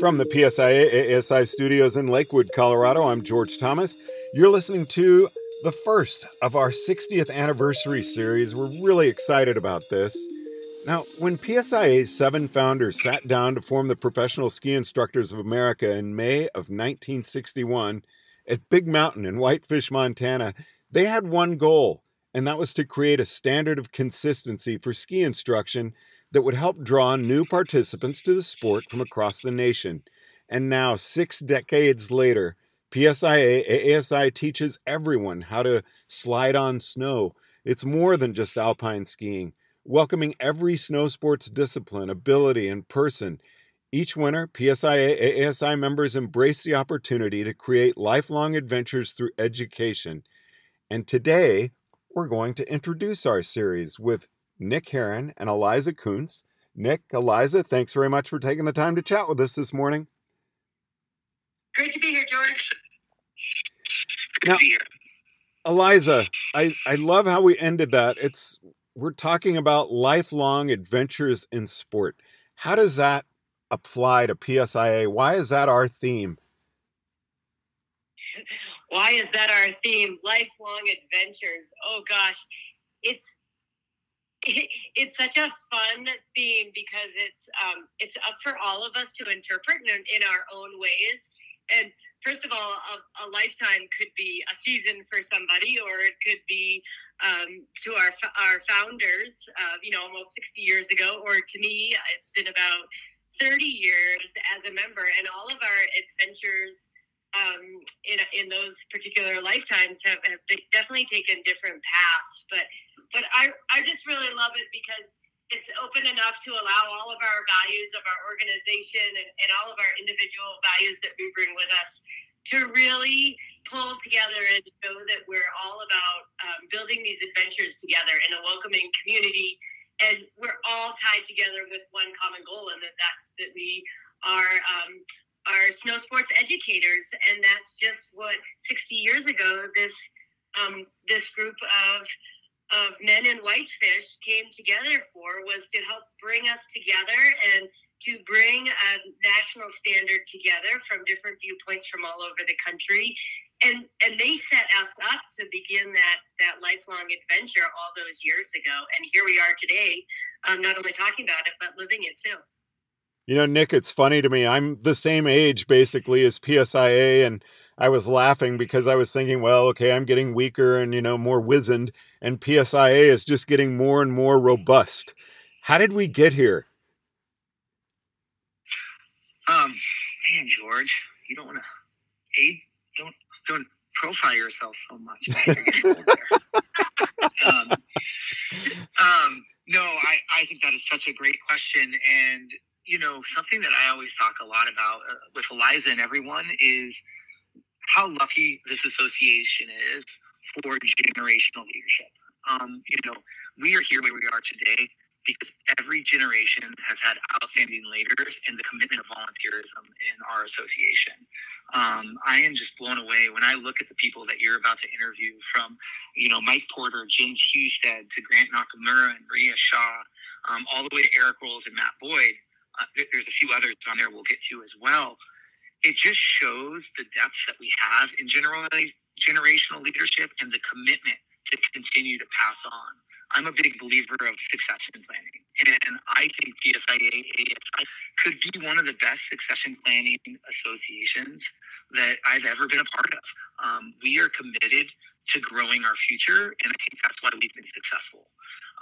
From the PSIA ASI studios in Lakewood, Colorado, I'm George Thomas. You're listening to the first of our 60th anniversary series. We're really excited about this. Now, when PSIA's seven founders sat down to form the Professional Ski Instructors of America in May of 1961 at Big Mountain in Whitefish, Montana, they had one goal, and that was to create a standard of consistency for ski instruction that would help draw new participants to the sport from across the nation. And now, six decades later, PSIA ASI teaches everyone how to slide on snow. It's more than just alpine skiing, welcoming every snow sports discipline, ability, and person. Each winter, PSIA ASI members embrace the opportunity to create lifelong adventures through education. And today, we're going to introduce our series with Nick Herron and Eliza Kuntz. Nick, Eliza, thanks very much for taking the time to chat with us this morning. Great to be here, George. Now, Eliza, I, I love how we ended that. It's we're talking about lifelong adventures in sport. How does that apply to PSIA? Why is that our theme? Why is that our theme? Lifelong adventures. Oh gosh, it's it's such a fun theme because it's um, it's up for all of us to interpret in, in our own ways. And first of all, a, a, lifetime could be a season for somebody, or it could be um, to our our founders, uh, you know, almost 60 years ago, or to me, it's been about 30 years as a member, and all of our adventures um, in in those particular lifetimes have, have definitely taken different paths. But but I I just really love it because it's open enough to allow all of our values of our organization and, and all of our individual values that we bring with us to really pull together and show that we're all about um, building these adventures together in a welcoming community. And we're all tied together with one common goal and that that's that we are um, are snow sports educators. And that's just what 60 years ago this um, this group of of men in whitefish came together for was to help bring us together and to bring a national standard together from different viewpoints from all over the country. And and they set us up to begin that that lifelong adventure all those years ago. And here we are today um, not only talking about it but living it too. You know nick it's funny to me. I'm the same age basically as psia and I was laughing because I was thinking, well, okay, I'm getting weaker and, you know, more wizened, and PSIA is just getting more and more robust. How did we get here? Um, man, George, you don't want to aid, don't, don't profile yourself so much. um, um, no, I, I think that is such a great question. And, you know, something that I always talk a lot about uh, with Eliza and everyone is – how lucky this association is for generational leadership. Um, you know, we are here where we are today because every generation has had outstanding leaders and the commitment of volunteerism in our association. Um, I am just blown away when I look at the people that you're about to interview from, you know, Mike Porter, Jens Husted, to Grant Nakamura and Maria Shaw, um, all the way to Eric Rolls and Matt Boyd. Uh, there's a few others on there we'll get to as well it just shows the depth that we have in generational leadership and the commitment to continue to pass on. I'm a big believer of succession planning, and I think PSIA ASI could be one of the best succession planning associations that I've ever been a part of. Um, we are committed to growing our future, and I think that's why we've been successful.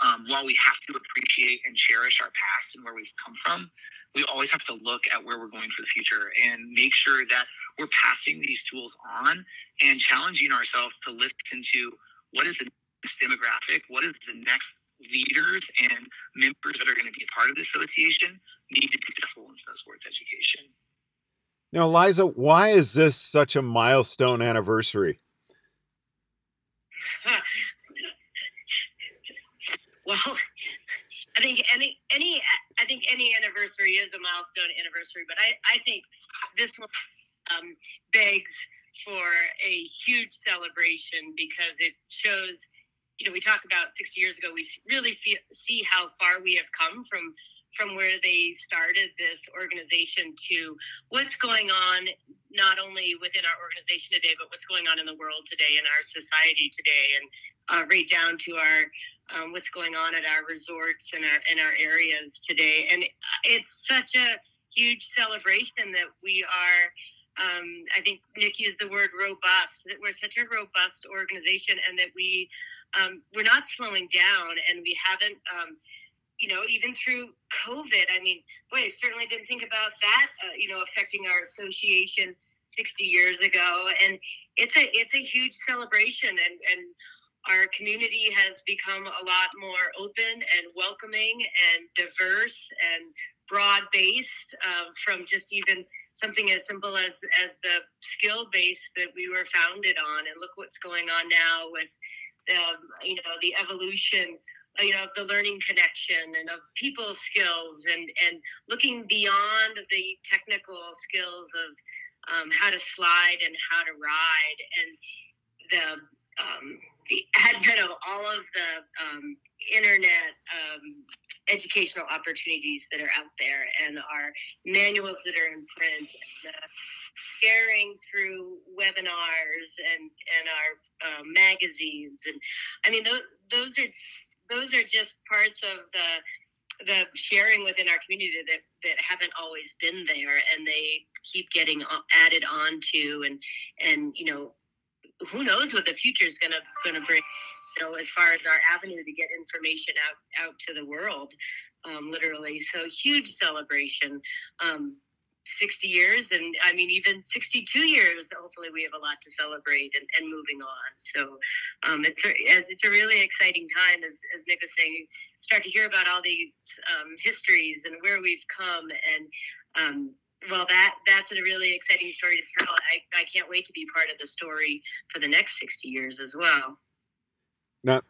Um, while we have to appreciate and cherish our past and where we've come from, we always have to look at where we're going for the future and make sure that we're passing these tools on and challenging ourselves to listen to what is the next demographic, what is the next leaders and members that are going to be a part of the association need to be successful in snow sports education. Now, Eliza, why is this such a milestone anniversary? well, I think any any I think any anniversary is a milestone anniversary, but I I think this one um, begs for a huge celebration because it shows. You know, we talk about 60 years ago. We really feel, see how far we have come from from where they started this organization to what's going on not only within our organization today, but what's going on in the world today, in our society today, and uh, right down to our um, what's going on at our resorts and our in our areas today. And it's such a huge celebration that we are. Um, I think Nick used the word robust. That we're such a robust organization, and that we um, we're not slowing down, and we haven't um, you know, even through COVID. I mean, boy, I certainly didn't think about that, uh, you know, affecting our association 60 years ago. And it's a it's a huge celebration, and and our community has become a lot more open and welcoming and diverse and broad based uh, from just even something as simple as as the skill base that we were founded on and look what's going on now with the you know the evolution you know the learning connection and of people skills and and looking beyond the technical skills of um, how to slide and how to ride and the um, the advent of all of the um, internet um, educational opportunities that are out there and our manuals that are in print and the sharing through webinars and and our uh, magazines and I mean those those are those are just parts of the the sharing within our community that that haven't always been there and they keep getting added on to and and you know who knows what the future is gonna gonna bring you know as far as our avenue to get information out out to the world um, literally. So huge celebration. Um, 60 years and i mean even 62 years hopefully we have a lot to celebrate and, and moving on. So um, it's a, as it's a really exciting time as, as nick was saying start to hear about all these um, histories and where we've come and um, well that that's a really exciting story to tell. I, I can't wait to be part of the story for the next 60 years as well. Now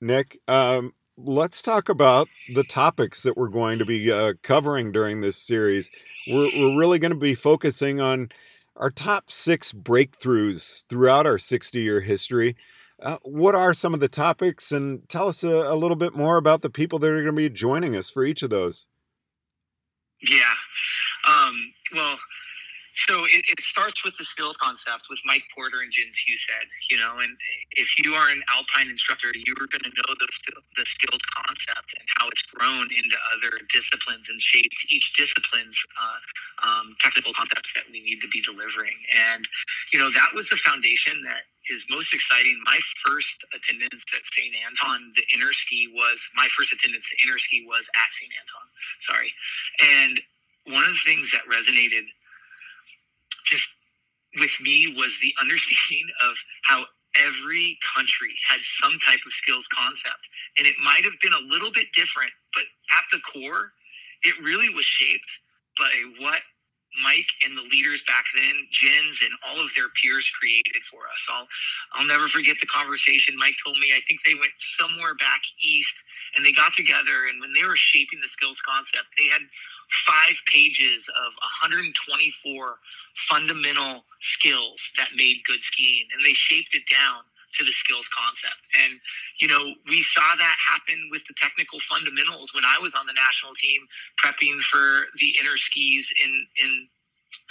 nick um, let's talk about the topics that we're going to be uh, covering during this series. We're, we're really going to be focusing on our top six breakthroughs throughout our 60 year history. Uh, what are some of the topics? And tell us a, a little bit more about the people that are going to be joining us for each of those. Yeah. Um, well, so it, it, starts with the skill concept with Mike Porter and Jens Husted, you know, and if you are an alpine instructor, you're going to know the, the skills concept and how it's grown into other disciplines and shaped each discipline's uh, um, technical concepts that we need to be delivering. And, you know, that was the foundation that is most exciting. My first attendance at St. Anton, the Interski was my first attendance the Interski was at St. Anton. Sorry. And one of the things that resonated just with me was the understanding of how every country had some type of skills concept. And it might have been a little bit different, but at the core, it really was shaped by what Mike and the leaders back then, Jens and all of their peers created for us. I'll I'll never forget the conversation Mike told me. I think they went somewhere back east and they got together and when they were shaping the skills concept, they had five pages of 124 fundamental skills that made good skiing and they shaped it down to the skills concept. And, you know, we saw that happen with the technical fundamentals when I was on the national team prepping for the Interskis in, in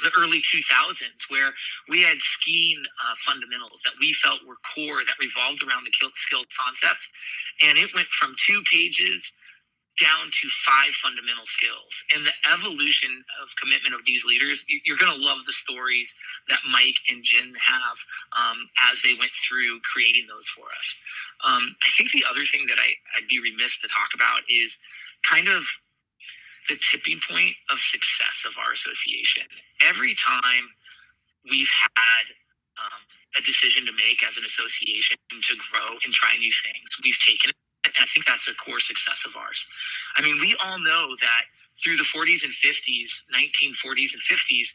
the early 2000s where we had skiing uh, fundamentals that we felt were core that revolved around the skills concept. And it went from two pages down to five fundamental skills. And the evolution of commitment of these leaders, you're going to love the stories that Mike and jen have um, as they went through creating those for us. Um, I think the other thing that I, I'd be remiss to talk about is kind of the tipping point of success of our association. Every time we've had um, a decision to make as an association to grow and try new things, we've taken and I think that's a core success of ours. I mean, we all know that through the 40s and 50s, 1940s and 50s,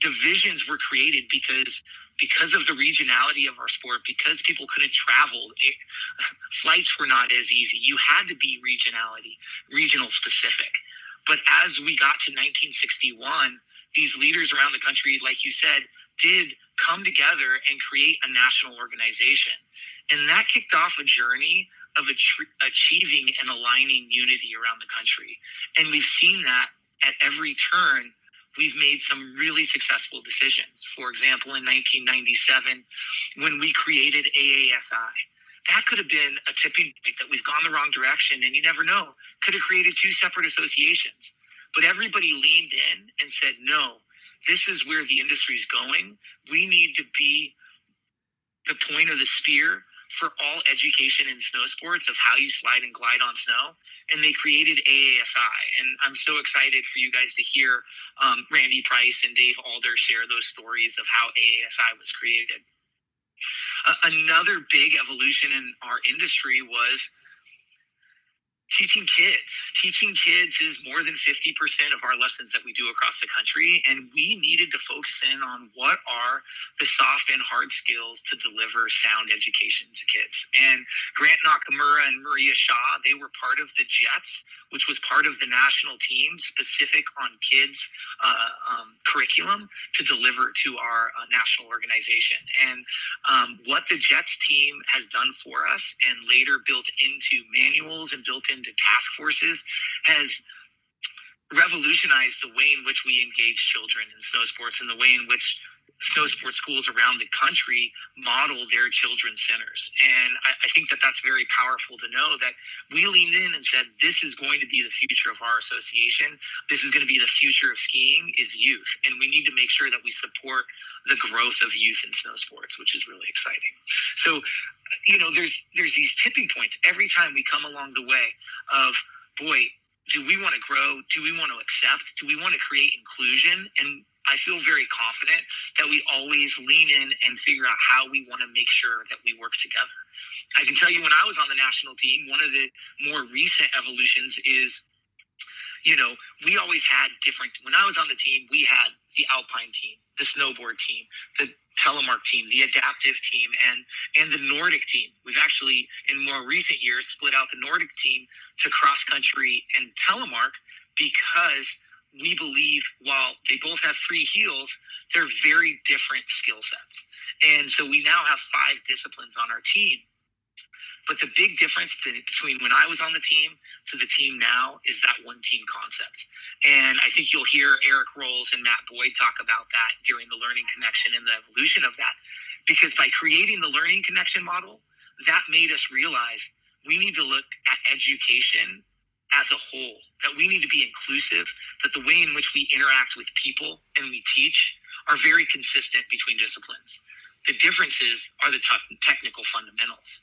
divisions were created because because of the regionality of our sport, because people couldn't travel, it, flights were not as easy. You had to be regionality, regional specific. But as we got to 1961, these leaders around the country, like you said, did come together and create a national organization. And that kicked off a journey of achieving and aligning unity around the country. And we've seen that at every turn. We've made some really successful decisions. For example, in 1997, when we created AASI, that could have been a tipping point that we've gone the wrong direction, and you never know, could have created two separate associations. But everybody leaned in and said, no, this is where the industry is going. We need to be the point of the spear for all education in snow sports of how you slide and glide on snow. And they created AASI. And I'm so excited for you guys to hear um, Randy Price and Dave Alder share those stories of how AASI was created. Uh, another big evolution in our industry was teaching kids. Teaching kids is more than 50% of our lessons that we do across the country. And we needed to focus in on what are the soft and hard skills to deliver sound education to kids. And Grant Nakamura and Maria Shaw, they were part of the JETS, which was part of the national team specific on kids uh, um, curriculum to deliver to our uh, national organization. And um, what the JETS team has done for us and later built into manuals and built in into task forces has revolutionized the way in which we engage children in snow sports and the way in which snow sports schools around the country model their children's centers. And I, I, think that that's very powerful to know that we leaned in and said, this is going to be the future of our association. This is going to be the future of skiing is youth. And we need to make sure that we support the growth of youth in snow sports, which is really exciting. So you know, there's there's these tipping points every time we come along the way of boy, do we want to grow? Do we want to accept? Do we want to create inclusion? And I feel very confident that we always lean in and figure out how we want to make sure that we work together. I can tell you when I was on the national team, one of the more recent evolutions is you know, we always had different. When I was on the team, we had the alpine team, the snowboard team, the telemark team, the adaptive team, and and the Nordic team. We've actually, in more recent years, split out the Nordic team to cross country and telemark because we believe while they both have free heels, they're very different skill sets. And so we now have five disciplines on our team but the big difference between when I was on the team to the team now is that one team concept. And I think you'll hear Eric Rolls and Matt Boyd talk about that during the learning connection and the evolution of that. Because by creating the learning connection model, that made us realize we need to look at education as a whole, that we need to be inclusive, that the way in which we interact with people and we teach are very consistent between disciplines. The differences are the t- technical fundamentals.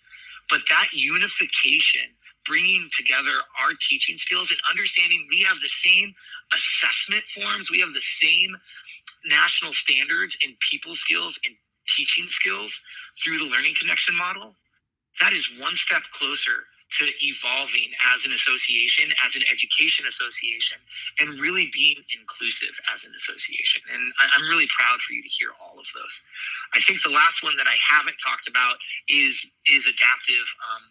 But that unification, bringing together our teaching skills and understanding we have the same assessment forms, we have the same national standards in people skills and teaching skills through the learning connection model, that is one step closer to evolving as an association, as an education association, and really being inclusive as an association. And I'm really proud for you to hear all of those. I think the last one that I haven't talked about is is adaptive. Um,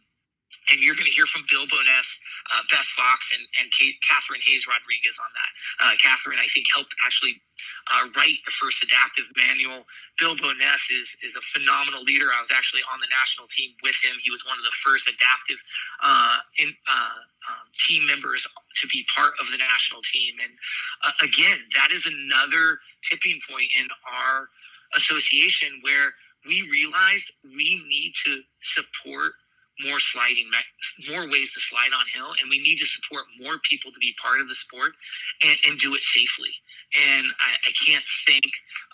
and you're going to hear from Bill Boness, uh, Beth Fox, and, and Kate, Catherine Hayes Rodriguez on that. Uh, Catherine, I think, helped actually uh, write the first adaptive manual. Bill Boness is, is a phenomenal leader. I was actually on the national team with him. He was one of the first adaptive uh, in, uh, um, team members to be part of the national team. And uh, again, that is another tipping point in our association where we realized we need to support more sliding, more ways to slide on hill, and we need to support more people to be part of the sport and, and do it safely. And I, I can't thank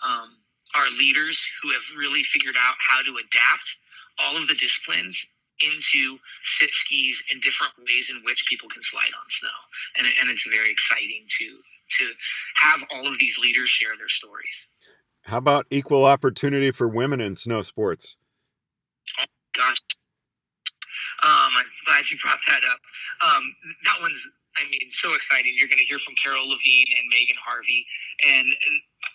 um, our leaders who have really figured out how to adapt all of the disciplines into sit skis and different ways in which people can slide on snow. And, and it's very exciting to to have all of these leaders share their stories. How about equal opportunity for women in snow sports? Oh, gosh, um, I'm glad you brought that up. Um, that one's, I mean, so exciting. You're going to hear from Carol Levine and Megan Harvey. And,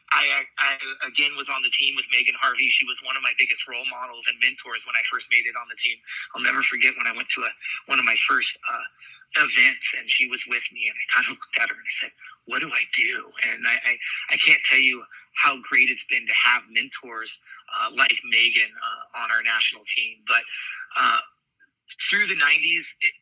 I, I, again, was on the team with Megan Harvey. She was one of my biggest role models and mentors when I first made it on the team. I'll never forget when I went to a, one of my first uh, events and she was with me and I kind of looked at her and I said, what do I do? And I, I, I can't tell you how great it's been to have mentors uh, like Megan uh, on our national team. But uh, through the 90s, it,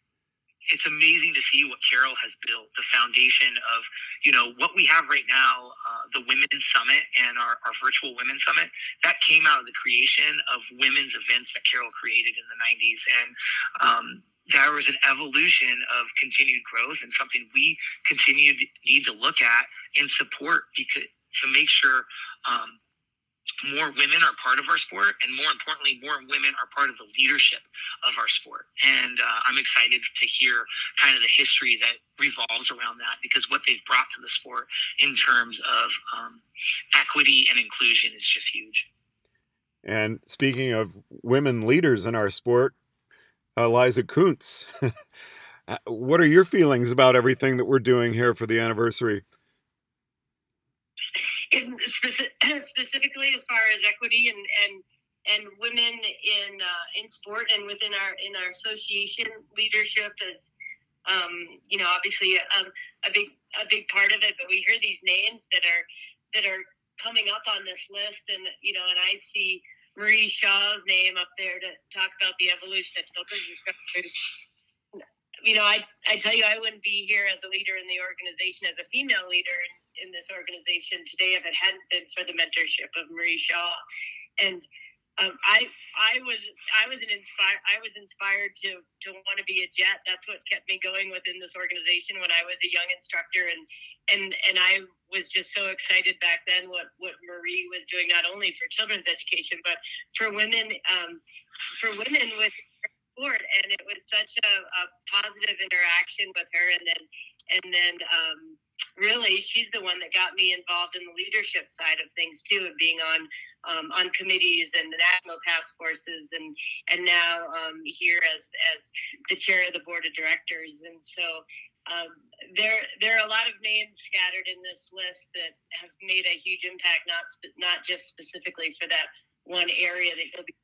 it's amazing to see what Carol has built, the foundation of, you know, what we have right now, uh, the Women's Summit and our, our virtual Women's Summit, that came out of the creation of women's events that Carol created in the 90s. And um, there was an evolution of continued growth and something we continue to need to look at and support because to make sure um, more women are part of our sport, and more importantly, more women are part of the leadership of our sport. And uh, I'm excited to hear kind of the history that revolves around that because what they've brought to the sport in terms of um, equity and inclusion is just huge. And speaking of women leaders in our sport, Eliza Kuntz, what are your feelings about everything that we're doing here for the anniversary? In speci- specifically as far as equity and and and women in uh, in sport and within our in our association leadership is um, you know obviously a, a big a big part of it but we hear these names that are that are coming up on this list and you know and I see Marie Shaw's name up there to talk about the evolution of instructors you know I I tell you I wouldn't be here as a leader in the organization as a female leader and in this organization today if it hadn't been for the mentorship of Marie Shaw. And um, I I was I was an inspired I was inspired to to want to be a jet. That's what kept me going within this organization when I was a young instructor and and and I was just so excited back then what what Marie was doing not only for children's education but for women um, for women with sport and it was such a, a positive interaction with her and then and then um, really she's the one that got me involved in the leadership side of things too and being on um, on committees and the national task forces and and now um, here as as the chair of the board of directors. And so um, there there are a lot of names scattered in this list that have made a huge impact not not just specifically for that one area that you'll be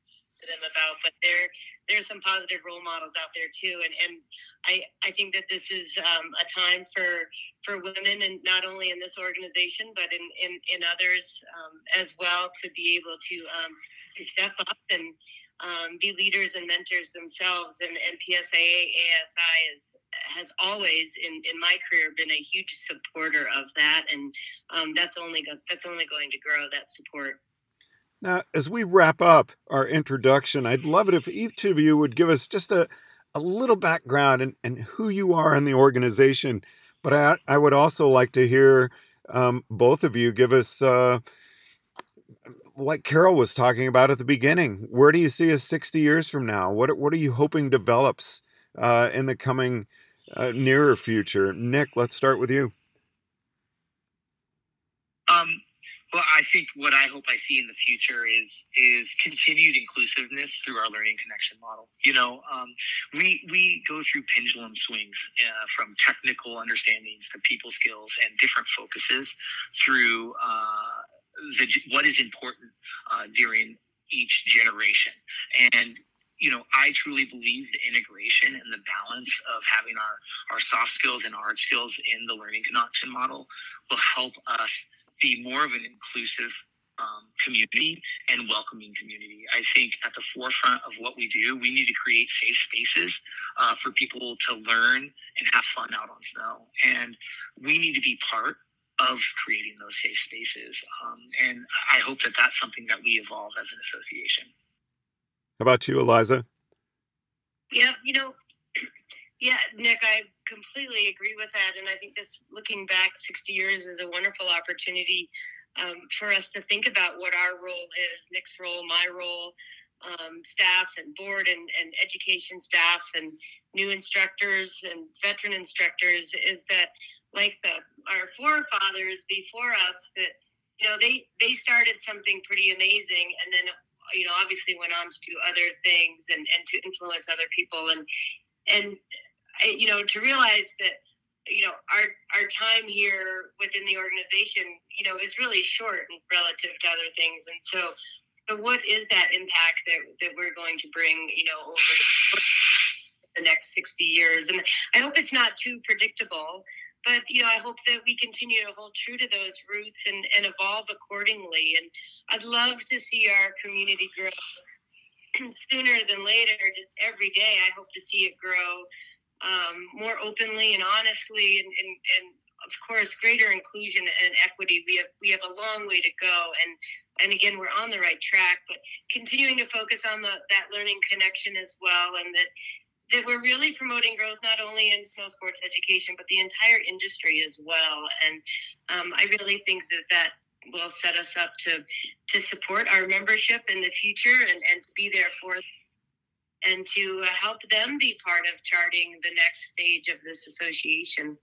about but there there's some positive role models out there too and and I, I think that this is um, a time for for women, and not only in this organization, but in in, in others um, as well, to be able to um, to step up and um, be leaders and mentors themselves. And, and PSIA ASI is, has always, in, in my career, been a huge supporter of that, and um, that's only go, that's only going to grow that support. Now, as we wrap up our introduction, I'd love it if each of you would give us just a, a little background and, and who you are in the organization but I, I would also like to hear um, both of you give us, uh, like Carol was talking about at the beginning, where do you see us 60 years from now? What, what are you hoping develops uh, in the coming uh, nearer future? Nick, let's start with you. Um, well, I think what I hope I see in the future is is continued inclusiveness through our learning connection model. You know, um, we we go through pendulum swings uh, from technical understandings to people skills and different focuses through uh, the what is important uh, during each generation and you know, I truly believe the integration and the balance of having our, our soft skills and hard skills in the learning connection model will help us be more of an inclusive um, community and welcoming community. I think at the forefront of what we do, we need to create safe spaces uh, for people to learn and have fun out on snow. And we need to be part of creating those safe spaces. Um, and I hope that that's something that we evolve as an association. How about you, Eliza? Yeah, you know, yeah, Nick, I completely agree with that. And I think this, looking back 60 years, is a wonderful opportunity um, for us to think about what our role is Nick's role, my role, um, staff and board and, and education staff and new instructors and veteran instructors is that like the our forefathers before us that you know they they started something pretty amazing and then you know obviously went on to do other things and and to influence other people and and Eh, you know, to realize that you know our our time here within the organization, you know, is really short relative to other things, and so. So what is that impact that, that we're going to bring, you know, over the next 60 years? And I hope it's not too predictable, but you know, I hope that we continue to hold true to those roots and, and evolve accordingly. And I'd love to see our community grow sooner than later, just every day, I hope to see it grow um, more openly and honestly, and, and, and of course, greater inclusion and equity. We have we have a long way to go, and and again, we're on the right track. But continuing to focus on the that learning connection as well, and that that we're really promoting growth not only in snow sports education, but the entire industry as well. And um, I really think that that will set us up to to support our membership in the future and, and to be there for and to help them be part of charting the next stage of this association.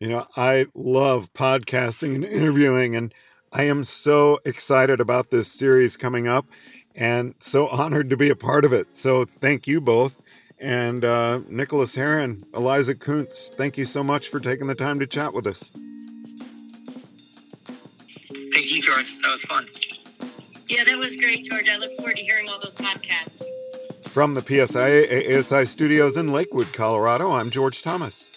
You know, I love podcasting and interviewing, and I am so excited about this series coming up and so honored to be a part of it. So, thank you both. And uh, Nicholas Herron, Eliza Kuntz, thank you so much for taking the time to chat with us. Thank you, George. That was fun. Yeah, that was great, George. I look forward to hearing all those podcasts. From the PSIA ASI studios in Lakewood, Colorado, I'm George Thomas.